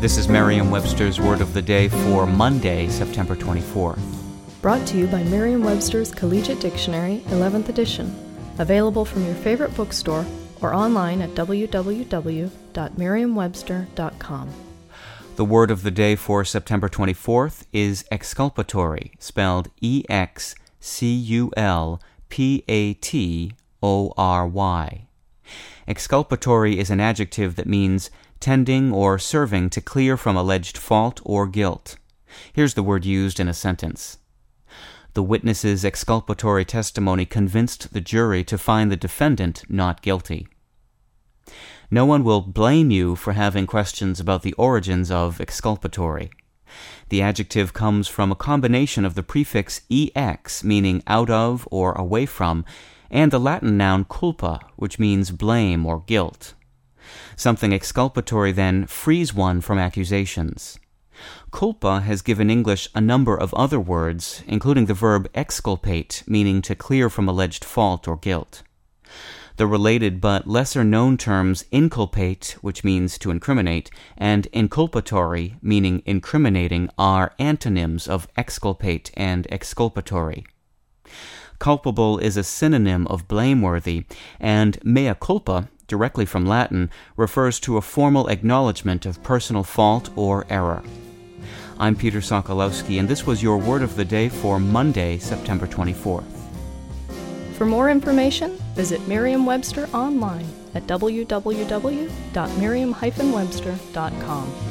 This is Merriam Webster's Word of the Day for Monday, September 24th. Brought to you by Merriam Webster's Collegiate Dictionary, 11th edition. Available from your favorite bookstore or online at www.merriam-webster.com. The word of the day for September 24th is exculpatory, spelled E X C U L P A T O R Y. Exculpatory is an adjective that means tending or serving to clear from alleged fault or guilt. Here's the word used in a sentence. The witness's exculpatory testimony convinced the jury to find the defendant not guilty. No one will blame you for having questions about the origins of exculpatory. The adjective comes from a combination of the prefix ex, meaning out of or away from, and the Latin noun culpa, which means blame or guilt. Something exculpatory then frees one from accusations. Culpa has given English a number of other words, including the verb exculpate, meaning to clear from alleged fault or guilt. The related but lesser known terms inculpate, which means to incriminate, and inculpatory, meaning incriminating, are antonyms of exculpate and exculpatory. Culpable is a synonym of blameworthy, and mea culpa directly from Latin, refers to a formal acknowledgement of personal fault or error. I'm Peter Sokolowski, and this was your word of the day for Monday, September 24th. For more information, visit Merriam Webster online at www.merriam-webster.com.